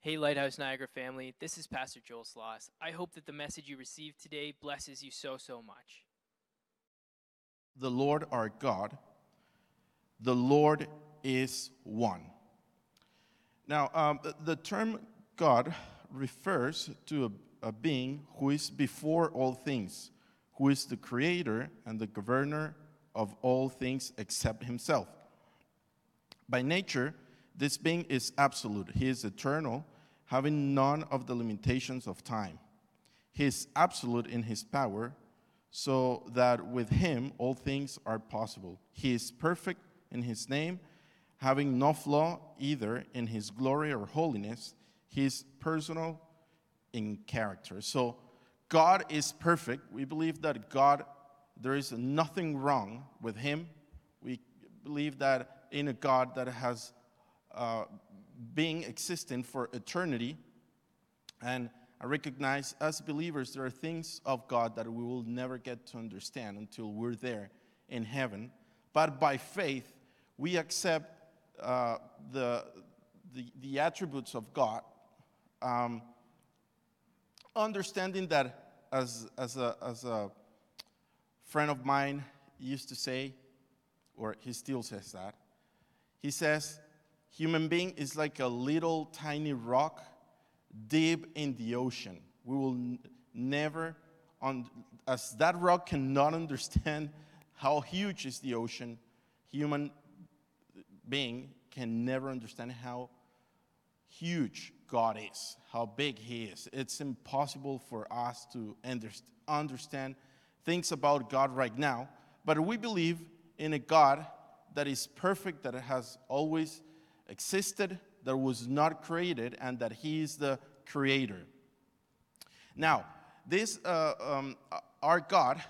Hey, Lighthouse Niagara family, this is Pastor Joel Sloss. I hope that the message you received today blesses you so, so much. the Lord our God, the Lord is one. Now, um, the- term God refers to a, a being who is before all things, who is the creator and the governor of all things except himself. By nature, this being is absolute. He is eternal, having none of the limitations of time. He is absolute in his power, so that with him all things are possible. He is perfect in his name, having no flaw either in his glory or holiness. He is personal in character. So God is perfect. We believe that God, there is nothing wrong with him. We believe that in a God that has uh, being existing for eternity. And I recognize as believers, there are things of God that we will never get to understand until we're there in heaven. But by faith, we accept uh, the, the, the attributes of God, um, understanding that, as, as, a, as a friend of mine used to say, or he still says that, he says, human being is like a little tiny rock deep in the ocean. We will n- never, as that rock cannot understand how huge is the ocean, human being can never understand how huge God is, how big He is. It's impossible for us to underst- understand things about God right now, but we believe in a God that is perfect, that has always existed, that was not created, and that He is the creator. Now, this, uh, um, our God,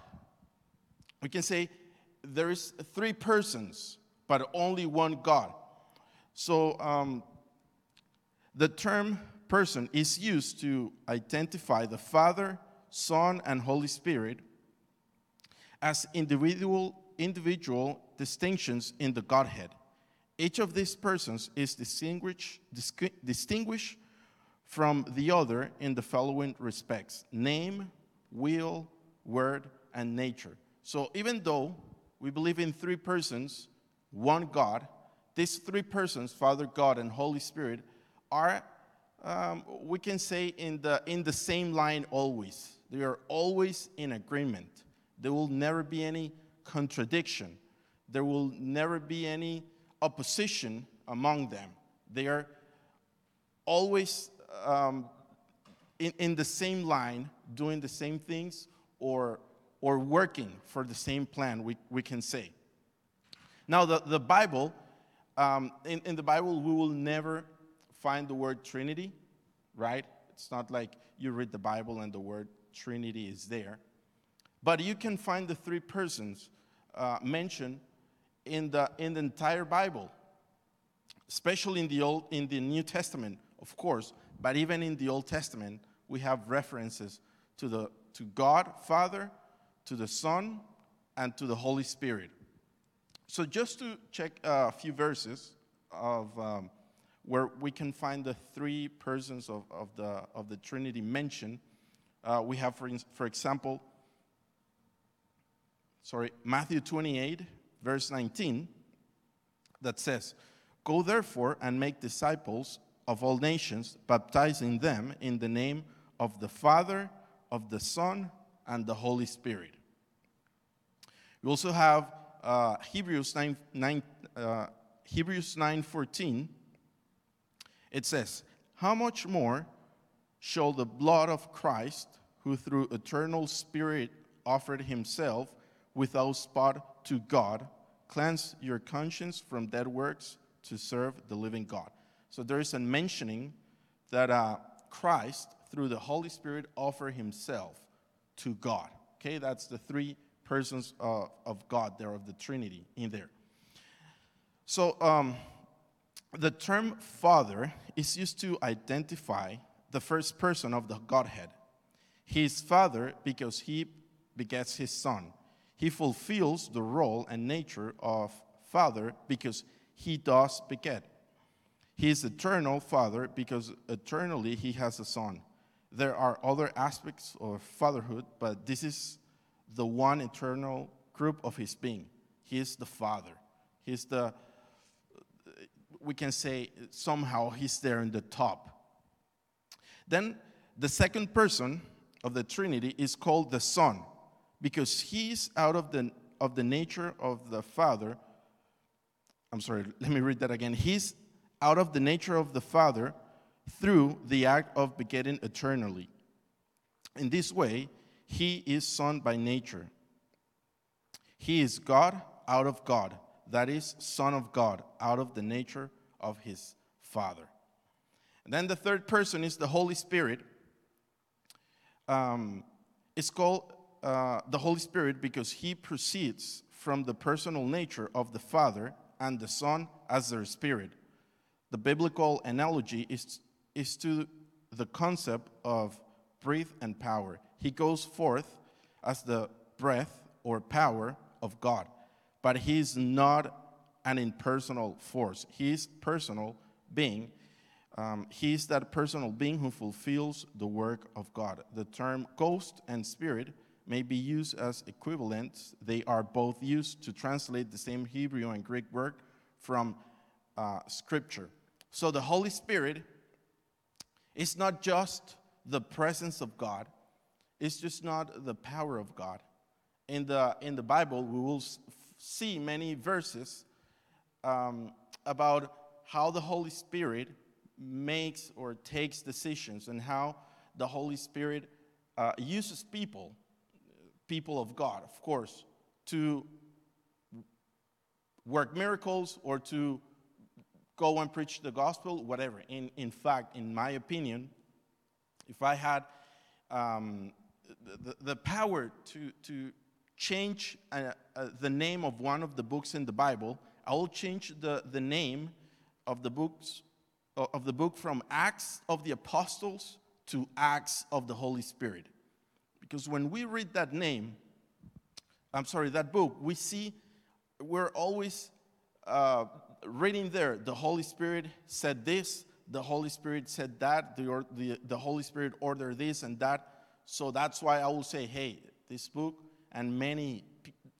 we can say there is three persons, but only one God. So um, the term person is used to identify the Father, Son, and Holy Spirit as individual, individual distinctions in the Godhead. Each of these persons is distinguished, distinguished from the other in the following respects name, will, word, and nature. So even though we believe in three persons, one God, these three persons, Father, God, and Holy Spirit, are, um, we can say, in the, in the same line always. They are always in agreement. There will never be any contradiction. There will never be any opposition among them. They are always um, in, in the same line, doing the same things, or, or working for the same plan, we, we can say. Now, the, the Bible, um, in, in the Bible, we will never find the word Trinity, right? It's not like you read the Bible and the word Trinity is there. But you can find the three persons uh, mentioned in the, in the entire Bible, especially in the, Old, in the New Testament, of course, but even in the Old Testament, we have references to, the, to God, Father, to the Son, and to the Holy Spirit. So, just to check a few verses of um, where we can find the three persons of, of, the, of the Trinity mentioned, uh, we have, for, for example, sorry, Matthew 28, verse 19, that says, Go therefore and make disciples of all nations, baptizing them in the name of the Father, of the Son, and the Holy Spirit. We also have uh, Hebrews 9, 9 uh, Hebrews 9:14. It says, "How much more shall the blood of Christ, who through eternal Spirit offered Himself without spot to God, cleanse your conscience from dead works to serve the living God?" So there is a mentioning that uh, Christ, through the Holy Spirit, offered Himself to God. Okay, that's the three persons uh, of God there, of the Trinity in there. So um, the term Father is used to identify the first person of the Godhead. He is Father because he begets his Son. He fulfills the role and nature of Father because he does beget. He is eternal Father because eternally he has a son. There are other aspects of fatherhood, but this is the one eternal group of his being. He is the Father. He is the, we can say somehow he's there in the top. Then the second person of the Trinity is called the Son because he's out of the, of the nature of the Father. I'm sorry, let me read that again. He's out of the nature of the Father through the act of begetting eternally. In this way, he is Son by nature. He is God out of God, that is, Son of God, out of the nature of his Father. And then the third person is the Holy Spirit. Um, it's called uh, the Holy Spirit because he proceeds from the personal nature of the Father and the Son as their spirit. The biblical analogy is, is to the concept of breath and power. He goes forth as the breath or power of God, but he is not an impersonal force. He is personal being. Um, he is that personal being who fulfills the work of God. The term ghost and spirit may be used as equivalents. They are both used to translate the same Hebrew and Greek word from uh, Scripture. So the Holy Spirit is not just the presence of God, it's just not the power of God. In the, in the Bible, we will see many verses um, about how the Holy Spirit makes or takes decisions and how the Holy Spirit uh, uses people, people of God, of course, to work miracles or to go and preach the gospel, whatever. In, in fact, in my opinion, if I had um, the, the power to, to change uh, uh, the name of one of the books in the Bible, I will change the, the name of the books of the book from Acts of the Apostles to Acts of the Holy Spirit. Because when we read that name, I'm sorry, that book, we see we're always uh, reading there, the Holy Spirit said this, the Holy Spirit said that, the, the, the Holy Spirit ordered this and that. So that's why I will say, hey, this book, and many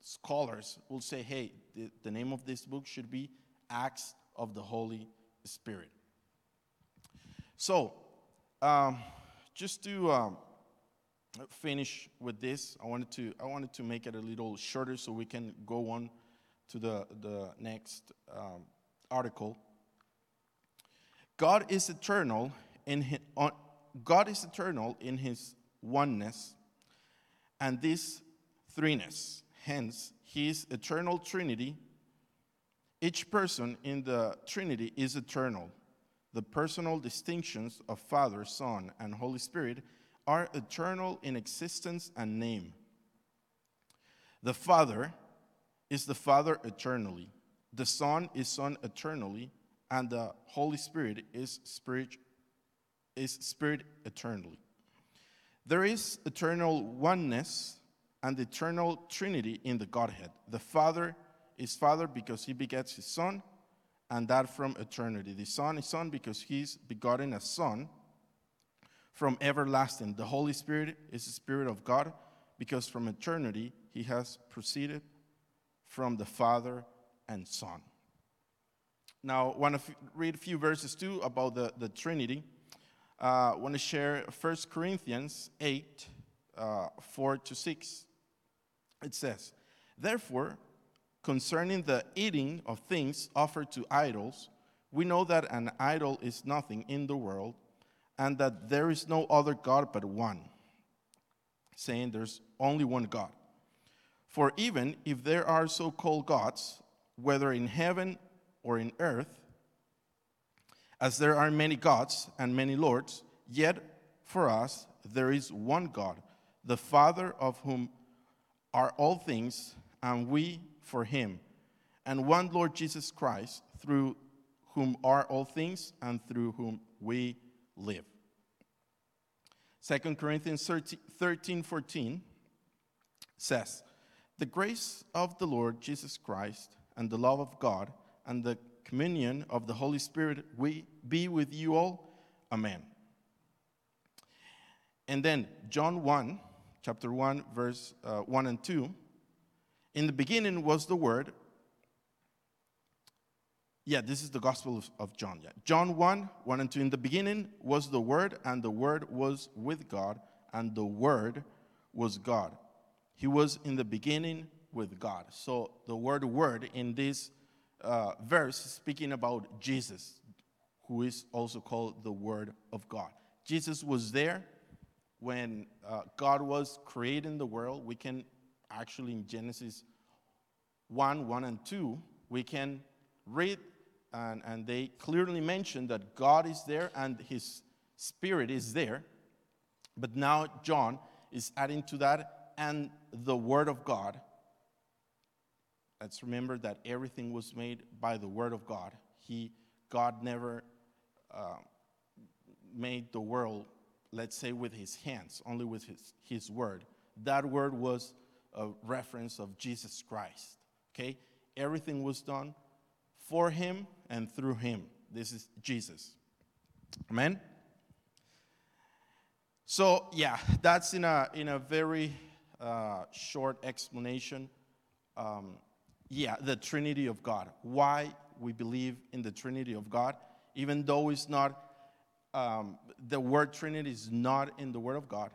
scholars will say, hey, the, the name of this book should be Acts of the Holy Spirit. So, um, just to um, finish with this, I wanted to I wanted to make it a little shorter so we can go on to the, the next um, article. God is eternal in his, on, God is eternal in his oneness and this threeness. Hence, his eternal trinity. Each person in the Trinity is eternal. The personal distinctions of Father, Son, and Holy Spirit are eternal in existence and name. The Father is the Father eternally. The Son is Son eternally, and the Holy Spirit is Spirit is Spirit eternally. There is eternal oneness and eternal Trinity in the Godhead. The Father is Father because he begets his Son, and that from eternity. The Son is Son because he's begotten a Son from everlasting. The Holy Spirit is the Spirit of God because from eternity he has proceeded from the Father and Son. Now, I want to f- read a few verses too about the, the Trinity. Uh, I want to share 1 Corinthians 8 uh, 4 to 6. It says, Therefore, concerning the eating of things offered to idols, we know that an idol is nothing in the world, and that there is no other God but one, saying there's only one God. For even if there are so called gods, whether in heaven or in earth, as there are many gods and many lords, yet for us there is one God, the Father of whom are all things, and we for him, and one Lord Jesus Christ, through whom are all things and through whom we live. 2 Corinthians 13, 13 14 says, the grace of the Lord Jesus Christ and the love of God and the communion of the Holy Spirit we be with you all. Amen. And then John 1, chapter 1, verse uh, 1 and 2. In the beginning was the Word. Yeah, this is the Gospel of, of John. Yeah. John 1, 1 and 2. In the beginning was the Word, and the Word was with God, and the Word was God. He was in the beginning with God. So the word word in this uh, verse is speaking about Jesus, who is also called the Word of God. Jesus was there when uh, God was creating the world. We can actually, in Genesis 1 1 and 2, we can read, and, and they clearly mention that God is there and His Spirit is there. But now John is adding to that and the Word of God. Let's remember that everything was made by the Word of God. He, God never uh, made the world, let's say, with His hands, only with His, his Word. That Word was a reference of Jesus Christ. Okay? Everything was done for Him and through Him. This is Jesus. Amen? So, yeah, that's in a, in a very uh, short explanation. Um, yeah, the Trinity of God. Why we believe in the Trinity of God, even though it's not, um, the word Trinity is not in the Word of God,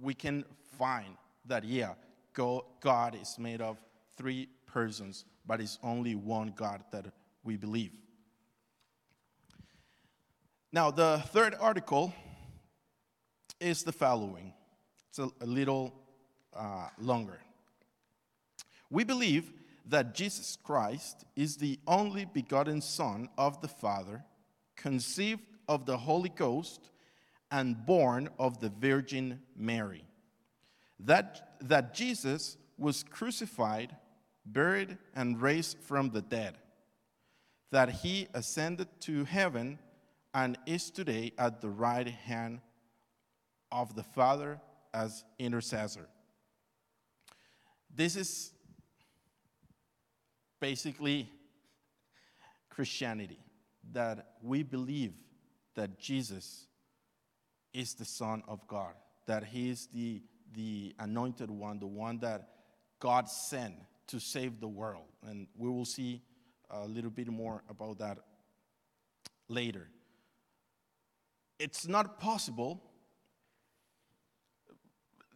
we can find that, yeah, God is made of three persons, but it's only one God that we believe. Now, the third article is the following. It's a, a little uh, longer. We believe that Jesus Christ is the only begotten Son of the Father, conceived of the Holy Ghost, and born of the Virgin Mary. That, that Jesus was crucified, buried, and raised from the dead. That he ascended to heaven and is today at the right hand of the Father as intercessor. This is basically Christianity that we believe that Jesus is the Son of God, that He is the, the anointed one, the one that God sent to save the world. And we will see a little bit more about that later. It's not possible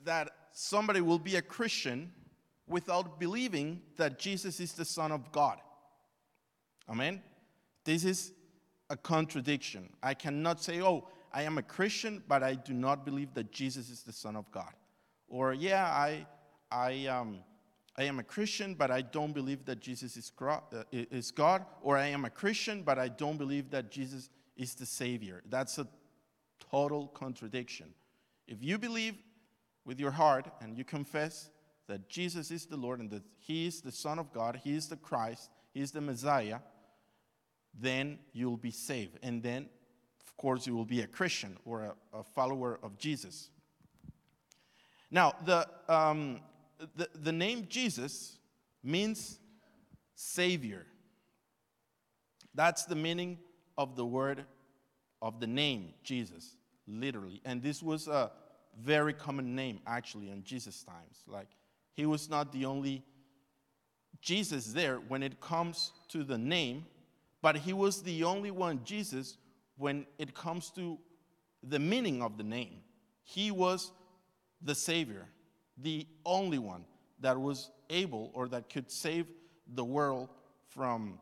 that somebody will be a Christian without believing that Jesus is the Son of God. Amen? This is a contradiction. I cannot say, oh, I am a Christian, but I do not believe that Jesus is the Son of God. Or, yeah, I, I, um, I am a Christian, but I don't believe that Jesus is, uh, is God. Or I am a Christian, but I don't believe that Jesus is the Savior. That's a total contradiction. If you believe with your heart and you confess that Jesus is the Lord and that He is the Son of God, He is the Christ, He is the Messiah, then you'll be saved. And then, of course, you will be a Christian or a, a follower of Jesus. Now, the, um, the, the name Jesus means Savior. That's the meaning of the word, of the name Jesus, literally. And this was a very common name, actually, in Jesus' times. Like, he was not the only Jesus there when it comes to the name, but he was the only one Jesus when it comes to the meaning of the name. He was the Savior, the only one that was able or that could save the world from,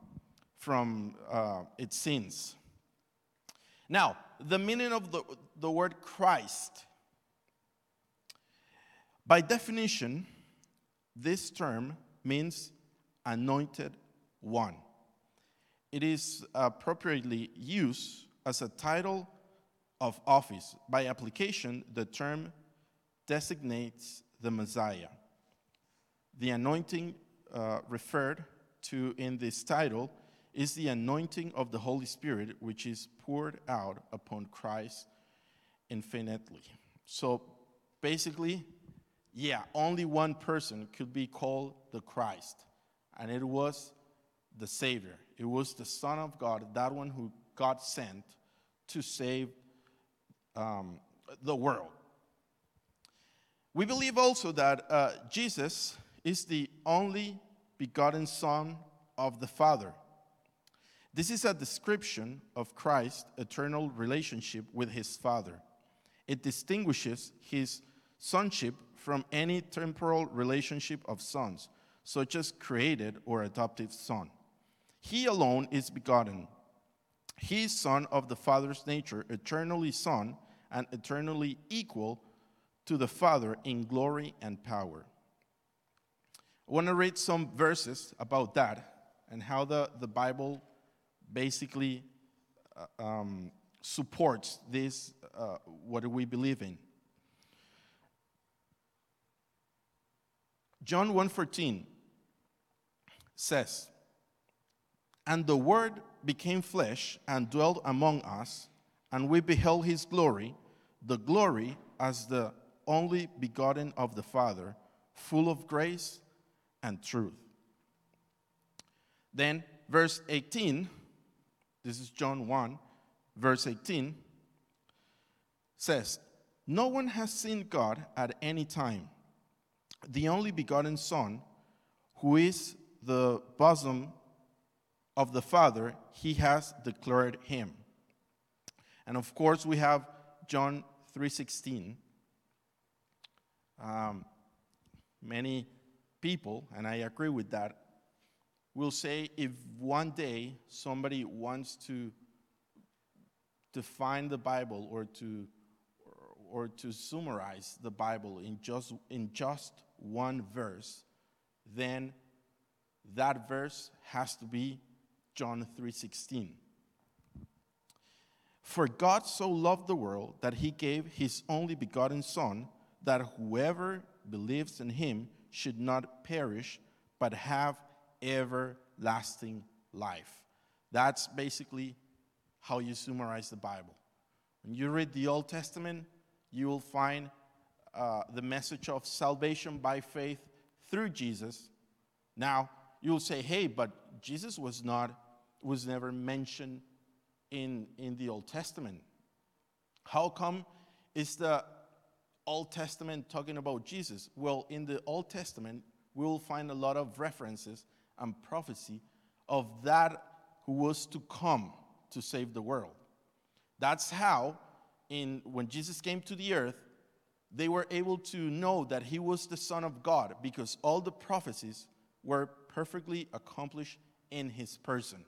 from uh, its sins. Now, the meaning of the, the word Christ, by definition, this term means anointed one. It is appropriately used as a title of office. By application, the term designates the Messiah. The anointing uh, referred to in this title is the anointing of the Holy Spirit, which is poured out upon Christ infinitely. So basically, yeah, only one person could be called the Christ, and it was the Savior. It was the Son of God, that one who God sent to save um, the world. We believe also that uh, Jesus is the only begotten Son of the Father. This is a description of Christ's eternal relationship with his Father. It distinguishes his sonship from any temporal relationship of sons, such as created or adoptive son. He alone is begotten. He is son of the Father's nature, eternally son, and eternally equal to the Father in glory and power. I want to read some verses about that and how the, the Bible basically uh, um, supports this, uh, what we believe in. John 1:14 says, "And the word became flesh and dwelt among us, and we beheld his glory, the glory as the only begotten of the Father, full of grace and truth." Then verse 18, this is John 1, verse 18 says, "No one has seen God at any time." the only begotten Son, who is the bosom of the Father, he has declared him. And of course, we have John 3:16. Um, many people, and I agree with that, will say if one day somebody wants to define the Bible or to or to summarize the Bible in just in just one verse, then that verse has to be John 3:16. For God so loved the world that he gave his only begotten son that whoever believes in him should not perish but have everlasting life. That's basically how you summarize the Bible. When you read the Old Testament, you will find uh, the message of salvation by faith through Jesus. Now, you'll say, hey, but Jesus was not, was never mentioned in, in the Old Testament. How come is the Old Testament talking about Jesus? Well, in the Old Testament, we will find a lot of references and prophecy of that who was to come to save the world. That's how, in, when Jesus came to the earth, they were able to know that he was the Son of God because all the prophecies were perfectly accomplished in his person.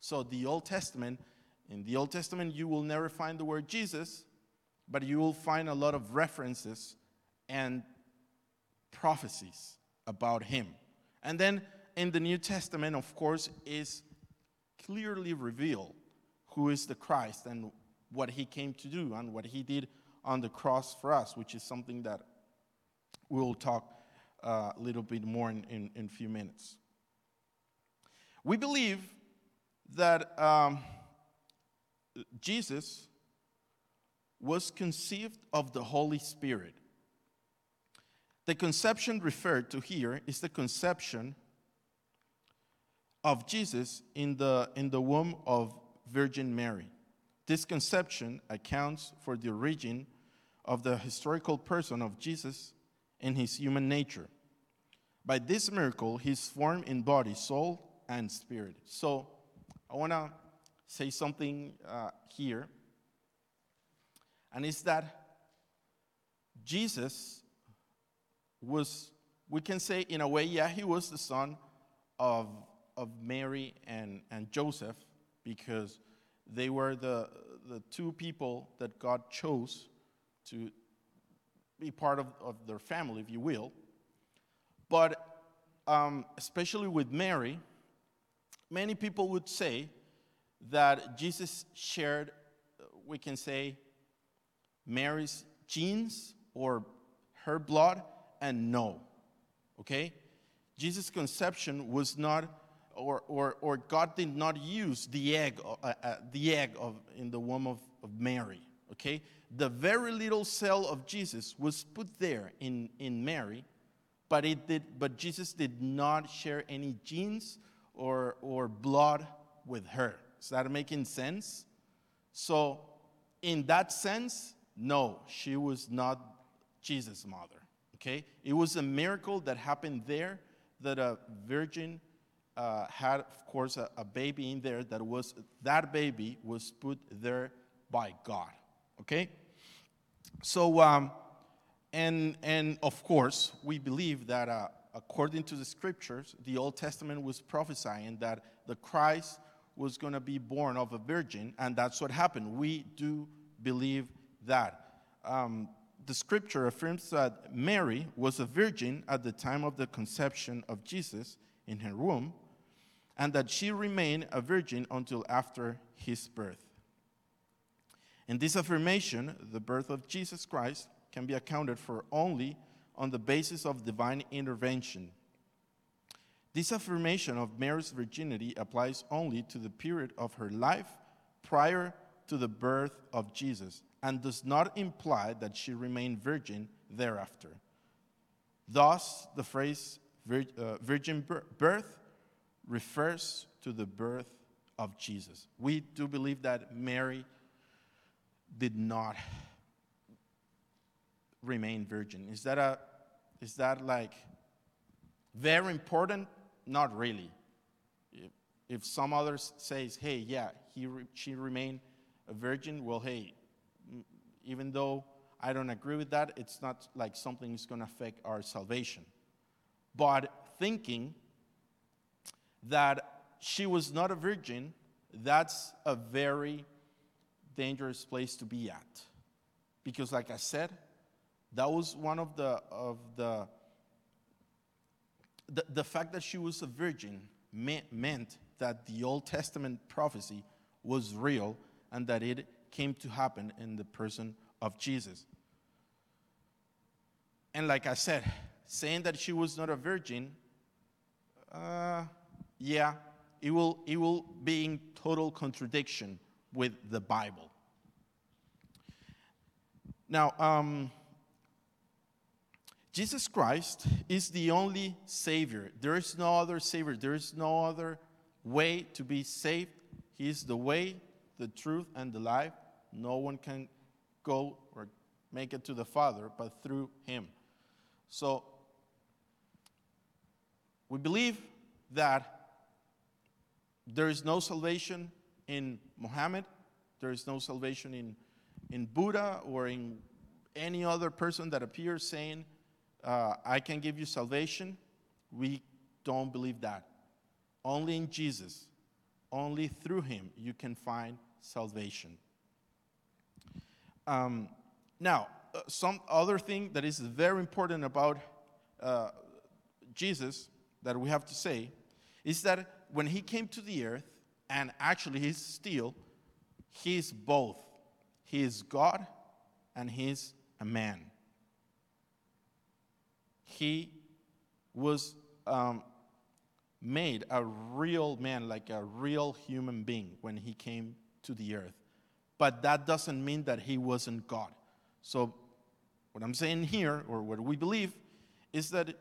So, the Old Testament, in the Old Testament, you will never find the word Jesus, but you will find a lot of references and prophecies about him. And then in the New Testament, of course, is clearly revealed who is the Christ and what he came to do and what he did on the cross for us, which is something that we'll talk uh, a little bit more in, in, in, a few minutes. We believe that um, Jesus was conceived of the Holy Spirit. The conception referred to here is the conception of Jesus in the, in the womb of Virgin Mary. This conception accounts for the origin of the historical person of Jesus and his human nature. By this miracle, he's formed in body, soul, and spirit. So I want to say something uh, here, and it's that Jesus was, we can say in a way, yeah, he was the son of, of Mary and, and Joseph because they were the, the two people that God chose to be part of, of their family, if you will. But um, especially with Mary, many people would say that Jesus shared, we can say, Mary's genes or her blood, and no. Okay? Jesus' conception was not or, or, or God did not use the egg, uh, uh, the egg of, in the womb of, of Mary. Okay? The very little cell of Jesus was put there in, in Mary, but, it did, but Jesus did not share any genes or, or blood with her. Is that making sense? So, in that sense, no, she was not Jesus' mother. Okay? It was a miracle that happened there that a virgin uh, had, of course, a, a baby in there that was, that baby was put there by God. Okay? So, um, and, and of course, we believe that uh, according to the scriptures, the Old Testament was prophesying that the Christ was going to be born of a virgin, and that's what happened. We do believe that. Um, the scripture affirms that Mary was a virgin at the time of the conception of Jesus in her womb, and that she remained a virgin until after his birth. In this affirmation, the birth of Jesus Christ can be accounted for only on the basis of divine intervention. This affirmation of Mary's virginity applies only to the period of her life prior to the birth of Jesus and does not imply that she remained virgin thereafter. Thus, the phrase uh, virgin birth refers to the birth of Jesus. We do believe that Mary did not remain virgin. Is that a is that like very important? Not really. If, if some others says, "Hey, yeah, he she remained a virgin," well, hey, even though I don't agree with that, it's not like something is going to affect our salvation. But thinking that she was not a virgin, that's a very dangerous place to be at. Because, like I said, that was one of the, of the, the, the fact that she was a virgin meant, meant that the Old Testament prophecy was real and that it came to happen in the person of Jesus. And like I said, saying that she was not a virgin, uh, yeah, it will, it will be in total contradiction with the Bible. Now, um, Jesus Christ is the only Savior. There is no other Savior. There is no other way to be saved. He is the way, the truth, and the life. No one can go or make it to the Father but through Him. So, we believe that there is no salvation in Muhammad, there is no salvation in, in Buddha or in any other person that appears saying, uh, I can give you salvation. We don't believe that. Only in Jesus, only through Him, you can find salvation. Um, now, uh, some other thing that is very important about uh, Jesus that we have to say is that when he came to the earth, and actually he's still, he's both. He is God and he's a man. He was um, made a real man, like a real human being, when he came to the earth but that doesn't mean that he wasn't God. So, what I'm saying here, or what we believe, is that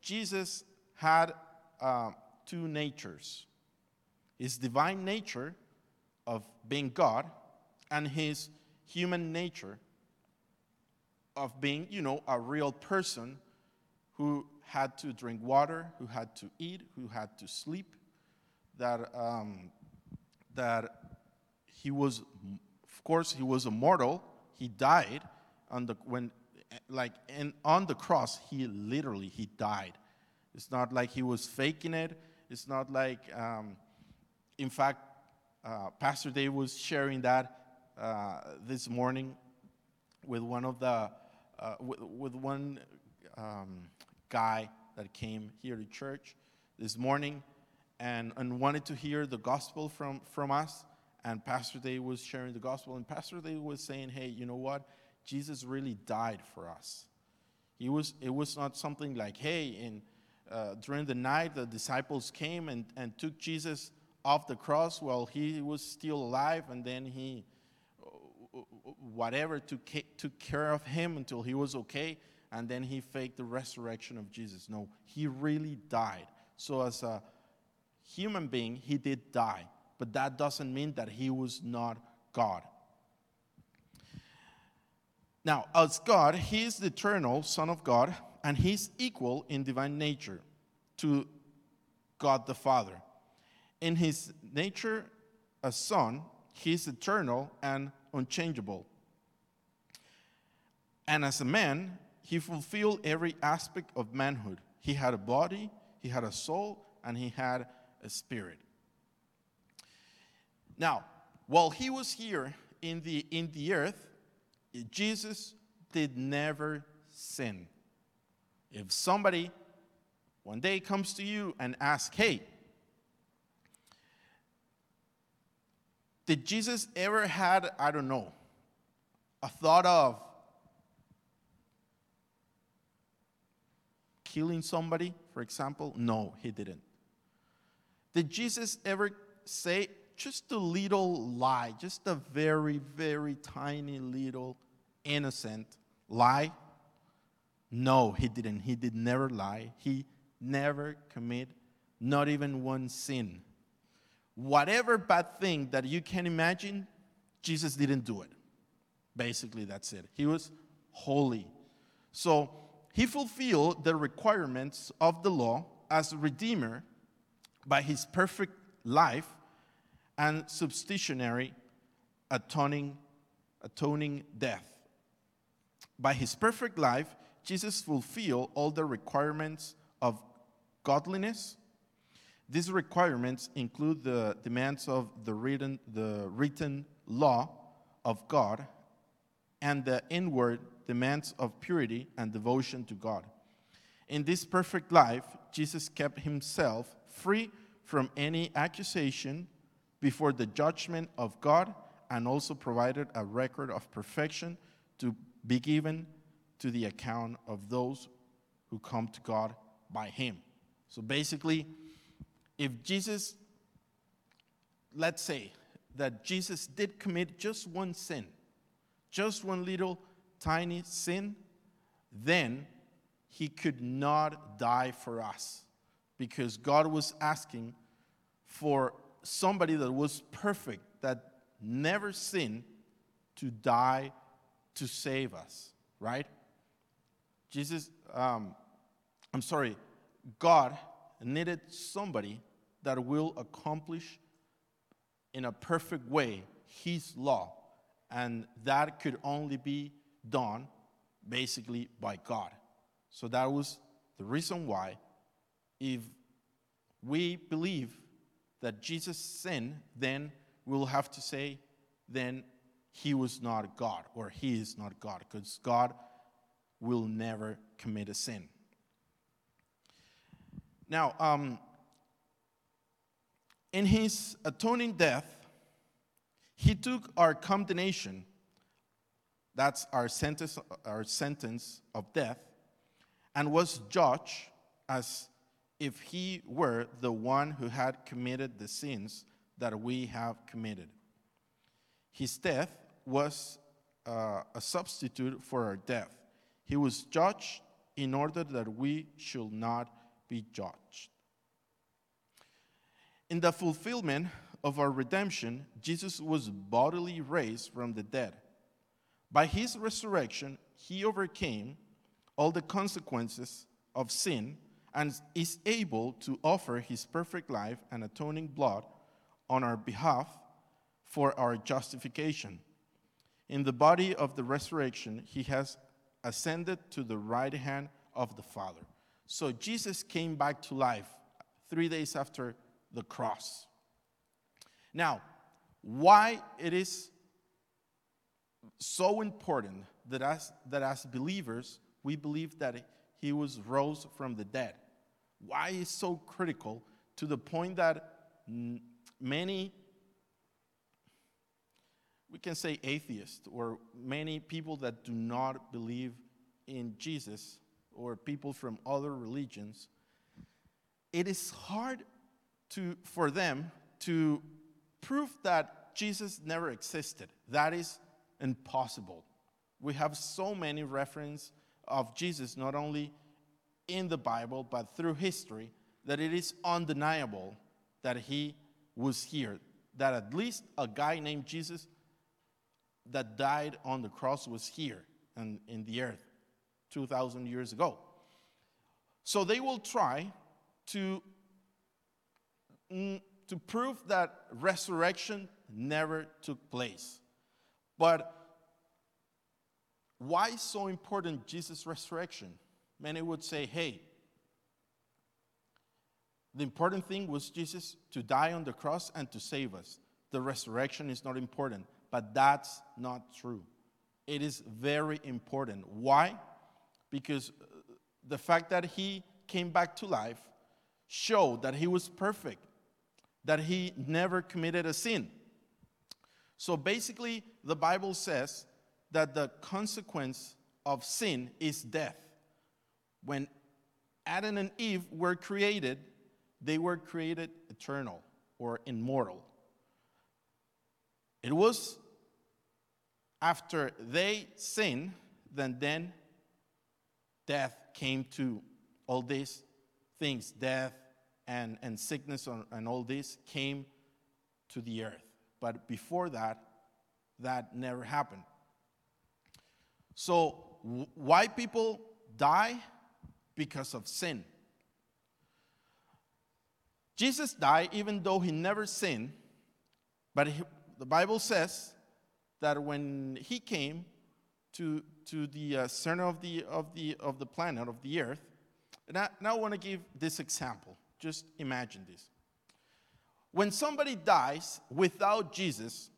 Jesus had uh, two natures his divine nature of being God, and his human nature of being, you know, a real person who had to drink water, who had to eat, who had to sleep, that, um, that he was of course, he was a mortal. He died on the when like and on the cross he literally he died it's not like he was faking it it's not like um, in fact uh, pastor dave was sharing that uh, this morning with one of the uh, with, with, one um, guy that came here to church this morning and, and wanted to hear the gospel from, from us and Pastor Dave was sharing the gospel, and Pastor Dave was saying, "Hey, you know what? Jesus really died for us. He was. It was not something like, hey, and uh, during the night the disciples came and, and took Jesus off the cross while he was still alive, and then he, whatever, took took care of him until he was okay, and then he faked the resurrection of Jesus. No, he really died. So as a human being, he did die, but that doesn't mean that he was not God. Now, as God, he is the eternal Son of God, and he's equal in divine nature to God the Father. In his nature as Son, he is eternal and unchangeable. And as a man, he fulfilled every aspect of manhood. He had a body, he had a soul, and he had a spirit. Now, while he was here in the, in the earth, Jesus did never sin. If somebody one day comes to you and asks, hey, did Jesus ever had, I don't know, a thought of killing somebody, for example? No, he didn't. Did Jesus ever say just a little lie, just a very, very tiny little innocent lie? No, he didn't. He did never lie. He never commit not even one sin. Whatever bad thing that you can imagine, Jesus didn't do it. Basically, that's it. He was holy. So he fulfilled the requirements of the law as redeemer by his perfect life and substitutionary atoning, atoning death. By his perfect life, Jesus fulfilled all the requirements of godliness. These requirements include the demands of the written, the written law of God and the inward demands of purity and devotion to God. In this perfect life, Jesus kept himself free from any accusation before the judgment of God and also provided a record of perfection to be given to the account of those who come to God by him. So basically, if Jesus, let's say that Jesus did commit just one sin, just one little tiny sin, then he could not die for us because God was asking for somebody that was perfect, that never sinned, to die to save us, right? Jesus, um, I'm sorry, God needed somebody that will accomplish in a perfect way his law. And that could only be done basically by God. So that was the reason why, if we believe that Jesus sinned, then we'll have to say, then he was not God or he is not God, because God will never commit a sin. Now, um, in his atoning death, he took our condemnation, that's our sentence, our sentence of death, and was judged as if he were the one who had committed the sins that we have committed. His death was uh, a substitute for our death. He was judged in order that we should not be judged. In the fulfillment of our redemption, Jesus was bodily raised from the dead. By his resurrection, he overcame all the consequences of sin and is able to offer his perfect life and atoning blood on our behalf for our justification. In the body of the resurrection, he has ascended to the right hand of the Father. So Jesus came back to life three days after the cross. Now, why it is so important that as, that as believers, we believe that he was rose from the dead. Why is so critical to the point that many, we can say atheists, or many people that do not believe in Jesus or people from other religions, it is hard to, for them to prove that Jesus never existed. That is impossible. We have so many references of Jesus, not only in the Bible, but through history, that it is undeniable that he was here, that at least a guy named Jesus that died on the cross was here and in the earth 2,000 years ago. So they will try to, mm, to prove that resurrection never took place. But why is so important Jesus' resurrection? Many would say, hey, the important thing was Jesus to die on the cross and to save us. The resurrection is not important, but that's not true. It is very important. Why? Because uh, the fact that he came back to life showed that he was perfect, that he never committed a sin. So basically, the Bible says that the consequence of sin is death. When Adam and Eve were created, they were created eternal or immortal. It was after they sinned, then then death came to all these things, death and, and sickness and all this came to the earth. But before that, that never happened. So, why people die? Because of sin. Jesus died even though he never sinned, but he, the Bible says that when he came to, to the uh, center of the, of, the, of the planet, of the earth, and I, now I want to give this example. Just imagine this. When somebody dies without Jesus,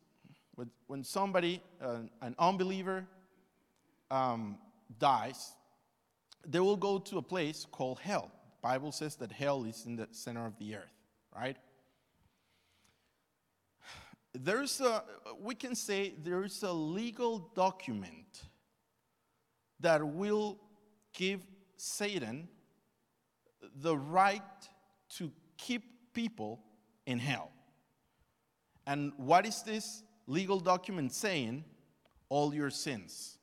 when somebody, uh, an unbeliever, um, dies, they will go to a place called hell. The Bible says that hell is in the center of the earth, right? There's a, we can say there's a legal document that will give Satan the right to keep people in hell. And what is this legal document saying? All your sins.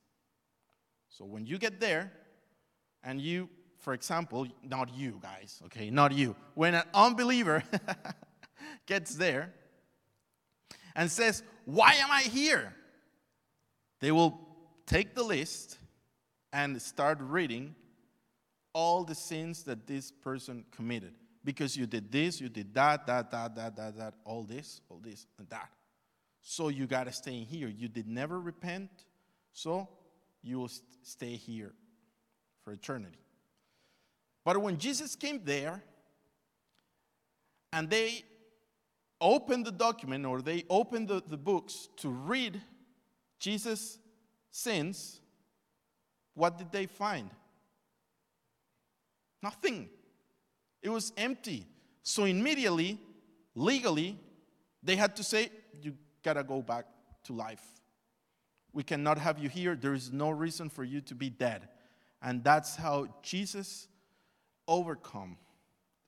So when you get there, and you, for example, not you guys, okay, not you, when an unbeliever gets there and says, Why am I here? They will take the list and start reading all the sins that this person committed. Because you did this, you did that, that, that, that, that, that, all this, all this, and that. So you got to stay in here. You did never repent, so you will st- stay here for eternity. But when Jesus came there and they opened the document or they opened the, the books to read Jesus' sins, what did they find? Nothing. It was empty. So immediately, legally, they had to say, You gotta go back to life. We cannot have you here. There is no reason for you to be dead. And that's how Jesus overcome.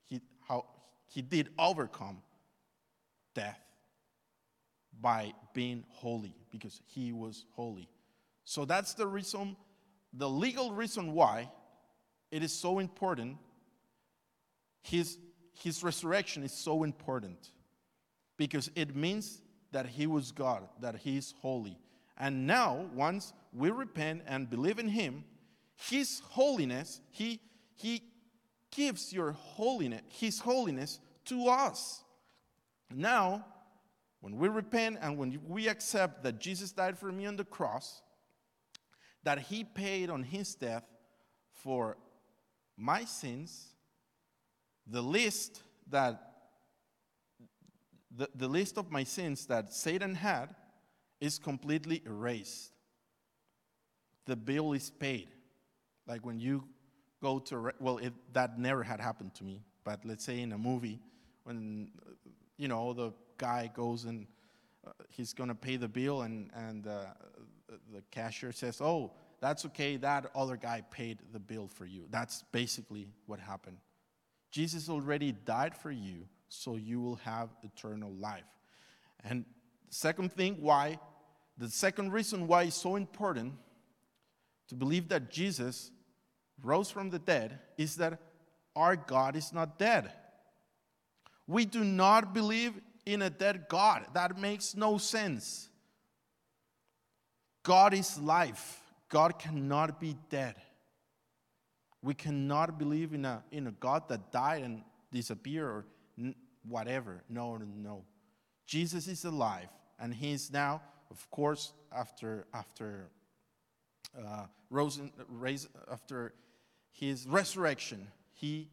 He, how he did overcome death by being holy because he was holy. So that's the reason, the legal reason why it is so important. His, his resurrection is so important because it means that he was God, that he is holy. And now, once we repent and believe in Him, His holiness, He, he gives your holiness, His holiness to us. Now, when we repent and when we accept that Jesus died for me on the cross, that He paid on His death for my sins, the list that the, the list of my sins that Satan had is completely erased. The bill is paid. Like when you go to, well, it, that never had happened to me, but let's say in a movie, when, you know, the guy goes and uh, he's going to pay the bill, and, and uh, the cashier says, Oh, that's okay, that other guy paid the bill for you. That's basically what happened. Jesus already died for you, so you will have eternal life. And second thing, why the second reason why it's so important to believe that Jesus rose from the dead is that our God is not dead. We do not believe in a dead God. That makes no sense. God is life. God cannot be dead. We cannot believe in a, in a God that died and disappeared or n- whatever. No, no. Jesus is alive, and he is now, of course, after after uh, rose, raise, after his resurrection, he,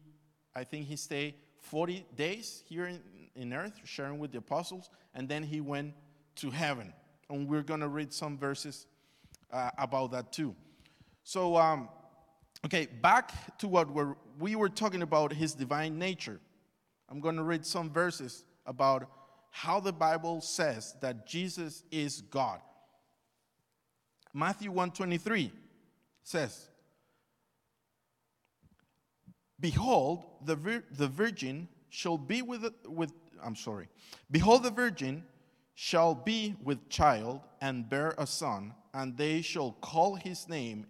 I think he stayed 40 days here in, in earth, sharing with the apostles, and then he went to heaven. And we're going to read some verses uh, about that too. So, um, okay, back to what we're, we were talking about his divine nature. I'm going to read some verses about how the Bible says that Jesus is God. Matthew 1:23 says, Behold, the, vir- the virgin shall be with, with, I'm sorry, behold, the virgin shall be with child and bear a son, and they shall call his name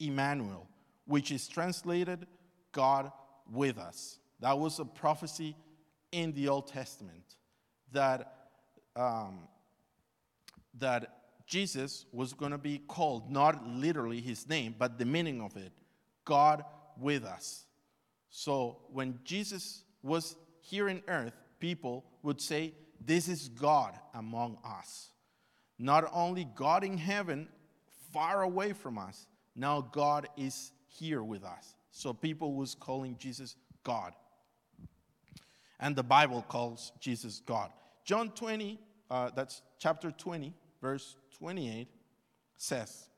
Emmanuel, which is translated God with us. That was a prophecy in the Old Testament that, um, that Jesus was going to be called, not literally his name, but the meaning of it God with us. So when Jesus was here in earth, people would say, This is God among us. Not only God in heaven, far away from us, now God is here with us. So people was calling Jesus God. And the Bible calls Jesus God. John 20, uh, that's chapter 20, verse 28, says,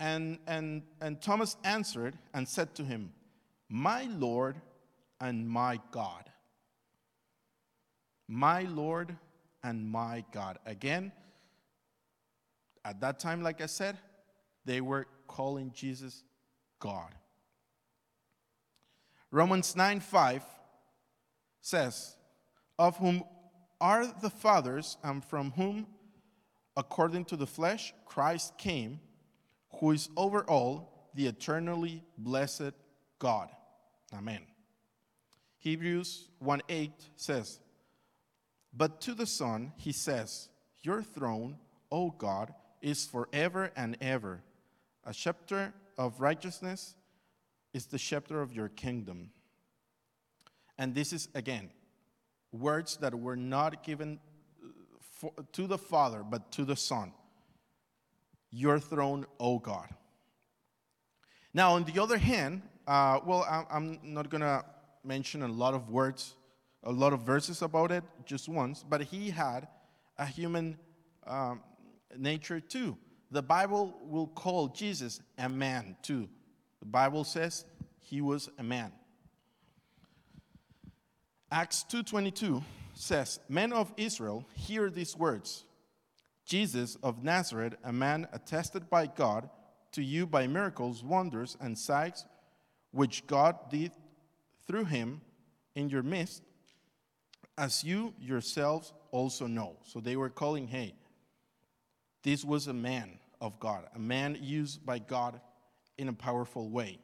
and, and, and Thomas answered and said to him, My Lord and my God. My Lord and my God. Again, at that time, like I said, they were calling Jesus God. Romans 9 5 says, Of whom are the fathers, and from whom, according to the flesh, Christ came, who is over all, the eternally blessed God. Amen. Hebrews 1 8 says, But to the Son he says, Your throne, O God, is forever and ever. A scepter of righteousness is the scepter of your kingdom. And this is, again, words that were not given for, to the Father, but to the Son. Your throne, O God. Now, on the other hand, uh, well, I'm, not going to mention a lot of words, a lot of verses about it, just once, but he had a human um, nature too. The Bible will call Jesus a man too. The Bible says he was a man. Acts 2:22 says, "Men of Israel, hear these words. Jesus of Nazareth, a man attested by God to you by miracles, wonders, and signs which God did through him in your midst, as you yourselves also know." So they were calling, "Hey, this was a man of God, a man used by God in a powerful way."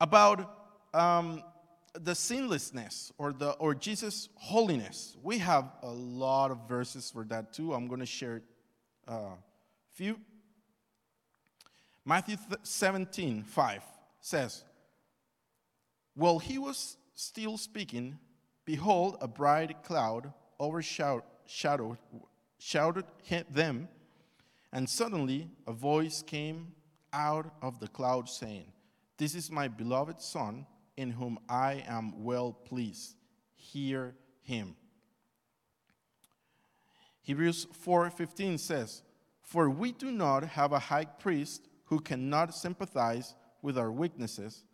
About um, the sinlessness or the or Jesus' holiness. We have a lot of verses for that too. I'm going to share a uh, few. Matthew 17, 5 says, While he was still speaking, behold, a bright cloud overshadowed shouted them, and suddenly a voice came out of the cloud saying, This is my beloved Son in whom I am well pleased. Hear him. Hebrews 4:15 says, "For we do not have a high priest who cannot sympathize with our weaknesses,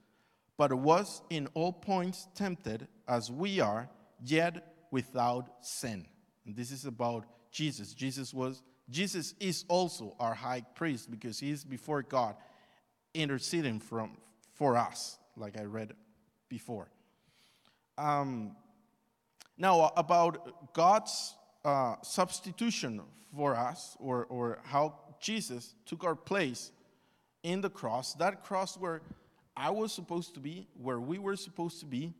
but was in all points tempted as we are, yet without sin." And this is about Jesus. Jesus was Jesus is also our high priest because he is before God interceding from, for us, like I read before. Um, now, about God's uh, substitution for us, or, or how Jesus took our place in the cross, that cross where I was supposed to be, where we were supposed to be,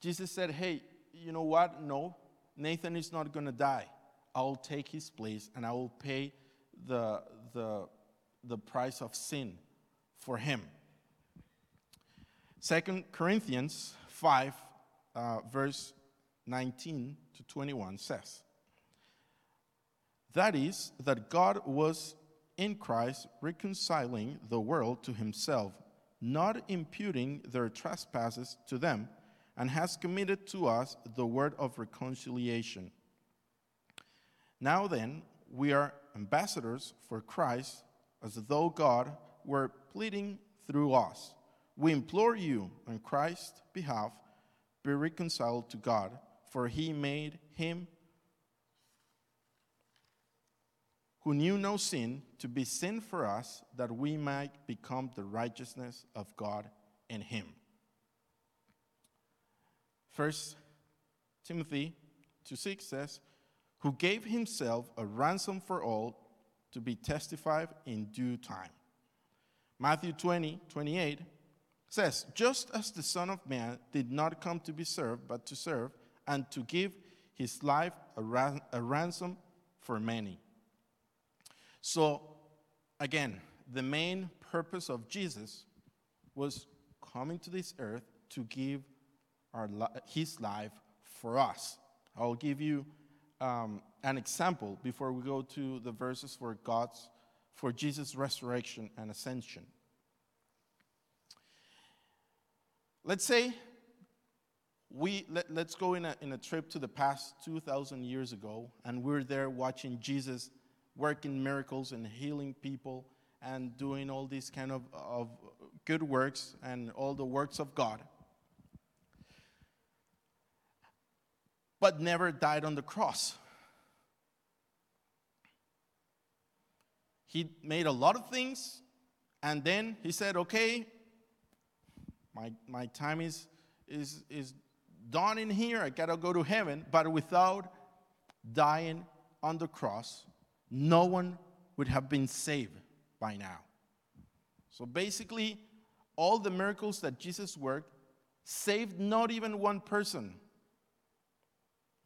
Jesus said, Hey, you know what? No, Nathan is not going to die. I will take his place and I will pay the, the, the price of sin for him. Second Corinthians 5, uh, verse 19 to 21 says, That is, that God was in Christ reconciling the world to himself, not imputing their trespasses to them, and has committed to us the word of reconciliation. Now then, we are ambassadors for Christ, as though God were pleading through us. We implore you on Christ's behalf, be reconciled to God, for he made him who knew no sin to be sin for us, that we might become the righteousness of God in him. First Timothy 2 6 says, Who gave himself a ransom for all to be testified in due time. Matthew 20 28 says, Just as the Son of Man did not come to be served, but to serve, and to give his life a, ran- a ransom for many. So, again, the main purpose of Jesus was coming to this earth to give our his life for us. I'll give you um, an example before we go to the verses for God's, for Jesus' resurrection and ascension. Let's say we let, us go in a, in a trip to the past 2,000 years ago, and we're there watching Jesus working miracles and healing people and doing all these kind of, of good works and all the works of God. But never died on the cross. He made a lot of things, and then he said, Okay, my, my time is, is, is done in here. I gotta go to heaven. But without dying on the cross, no one would have been saved by now. So basically, all the miracles that Jesus worked saved not even one person.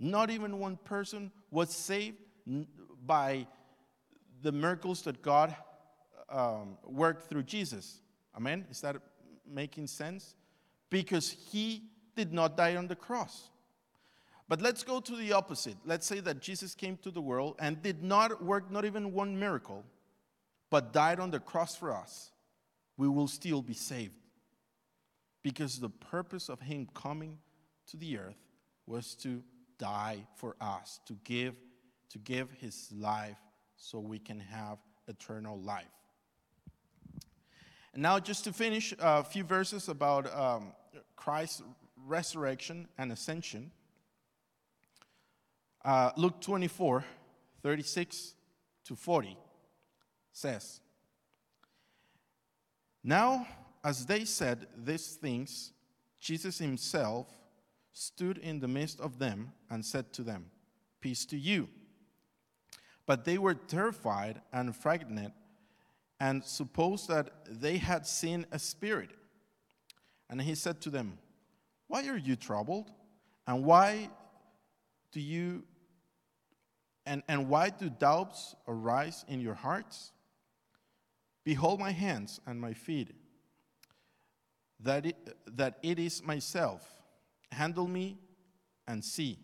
Not even one person was saved by the miracles that God um, worked through Jesus. Amen? Is that making sense? Because he did not die on the cross. But let's go to the opposite. Let's say that Jesus came to the world and did not work not even one miracle, but died on the cross for us. We will still be saved. Because the purpose of him coming to the earth was to die for us, to give to give his life so we can have eternal life. And now, just to finish, a few verses about um, Christ's resurrection and ascension. Uh, Luke 24, 36 to 40 says, Now, as they said these things, Jesus himself stood in the midst of them and said to them, Peace to you. But they were terrified and frightened and supposed that they had seen a spirit. And he said to them, Why are you troubled? And why do you and, and why do doubts arise in your hearts? Behold my hands and my feet, that it, that it is myself. Handle me and see.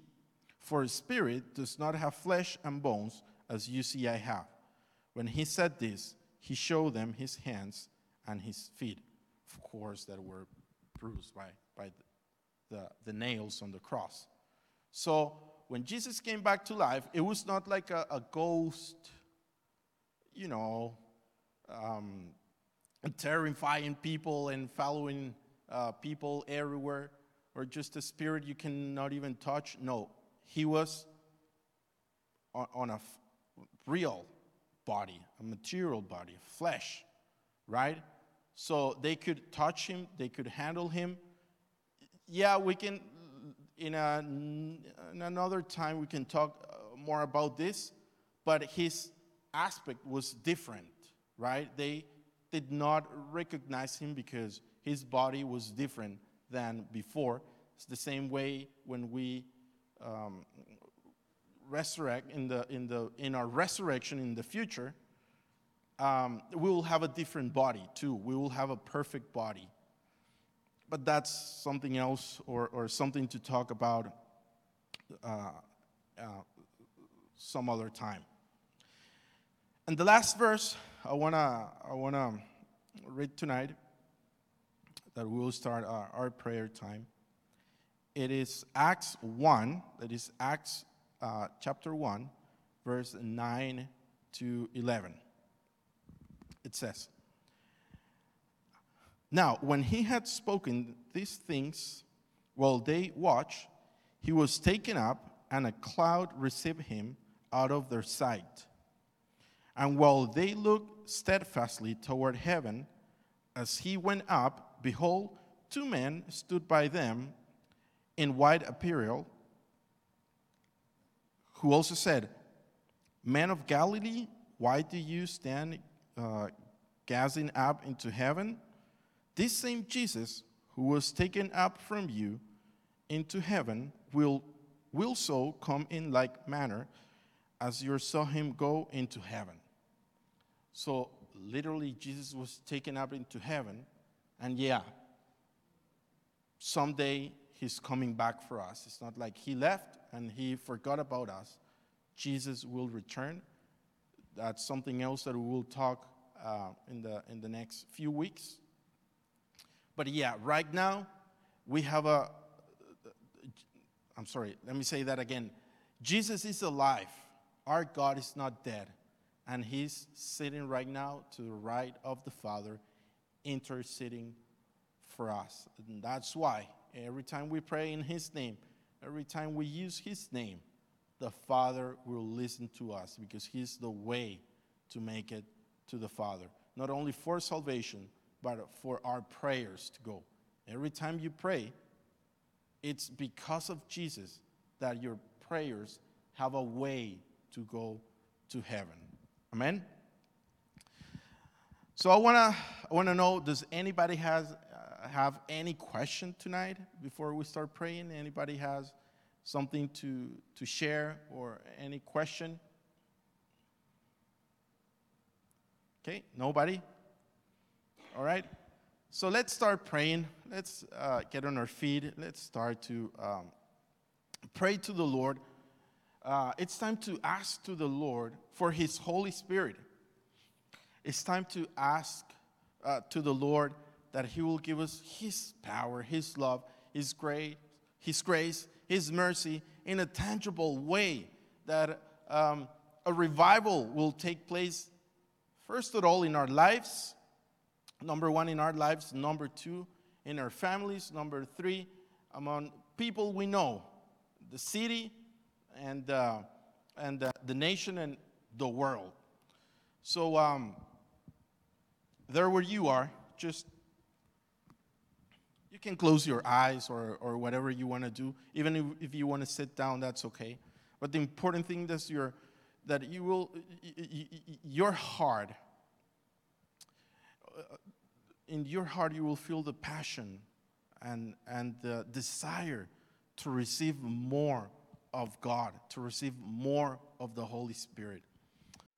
For a spirit does not have flesh and bones, as you see I have. When he said this, he showed them his hands and his feet, of course, that were bruised by, by the, the, the nails on the cross. So when Jesus came back to life, it was not like a, a ghost, you know, um, terrifying people and following uh, people everywhere, or just a spirit you cannot even touch. No, he was on, on a f- real body, a material body, flesh, right? So they could touch him, they could handle him. Yeah, we can in, a, in another time we can talk uh, more about this, but his aspect was different, right? They did not recognize him because his body was different than before. It's the same way when we um, resurrect in the in the in our resurrection in the future. Um, we will have a different body too. We will have a perfect body. But that's something else or, or something to talk about uh, uh, some other time. And the last verse I wanna I wanna read tonight that we will start our, our prayer time. It is Acts 1, that is Acts uh, chapter 1, verse 9 to 11. It says, Now, when he had spoken these things while they watched, he was taken up, and a cloud received him out of their sight. And while they looked steadfastly toward heaven, as he went up, behold, two men stood by them in white apparel, who also said, Men of Galilee, why do you stand uh, gazing up into heaven? This same Jesus who was taken up from you into heaven will, will so come in like manner as you saw him go into heaven. So, literally, Jesus was taken up into heaven, and yeah, someday he's coming back for us. It's not like he left and he forgot about us. Jesus will return. That's something else that we will talk uh, in, the, in the next few weeks. But yeah, right now, we have a. I'm sorry, let me say that again. Jesus is alive. Our God is not dead. And he's sitting right now to the right of the Father, interceding for us. And that's why every time we pray in his name, every time we use his name, the Father will listen to us because he's the way to make it to the Father. Not only for salvation, but for our prayers to go. Every time you pray, it's because of Jesus that your prayers have a way to go to heaven. Amen. So I wanna I wanna know does anybody has uh, have any question tonight before we start praying? Anybody has something to to share or any question? Okay, nobody. All right. So let's start praying. Let's uh, get on our feet. Let's start to um, pray to the Lord. Uh, it's time to ask to the Lord for His Holy Spirit. It's time to ask uh, to the Lord that He will give us His power, His love, His grace, His grace, His mercy in a tangible way. That um, a revival will take place, first of all, in our lives. Number one, in our lives. Number two, in our families. Number three, among people we know, the city, and, uh, and uh, the nation and the world. So, um, there where you are, just you can close your eyes or, or whatever you want to do. Even if, if you want to sit down, that's okay. But the important thing is your, that you will, your heart, uh, in your heart, you will feel the passion and, and the desire to receive more of God, to receive more of the Holy Spirit.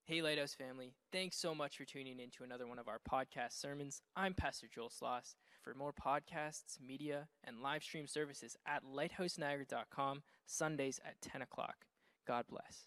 Hey, Lighthouse family. Thanks so much for tuning in to another one of our podcast sermons. I'm Pastor Joel Sloss. For more podcasts, media, and live stream services at lighthouseniagara.com, Sundays at 10 o'clock. God bless.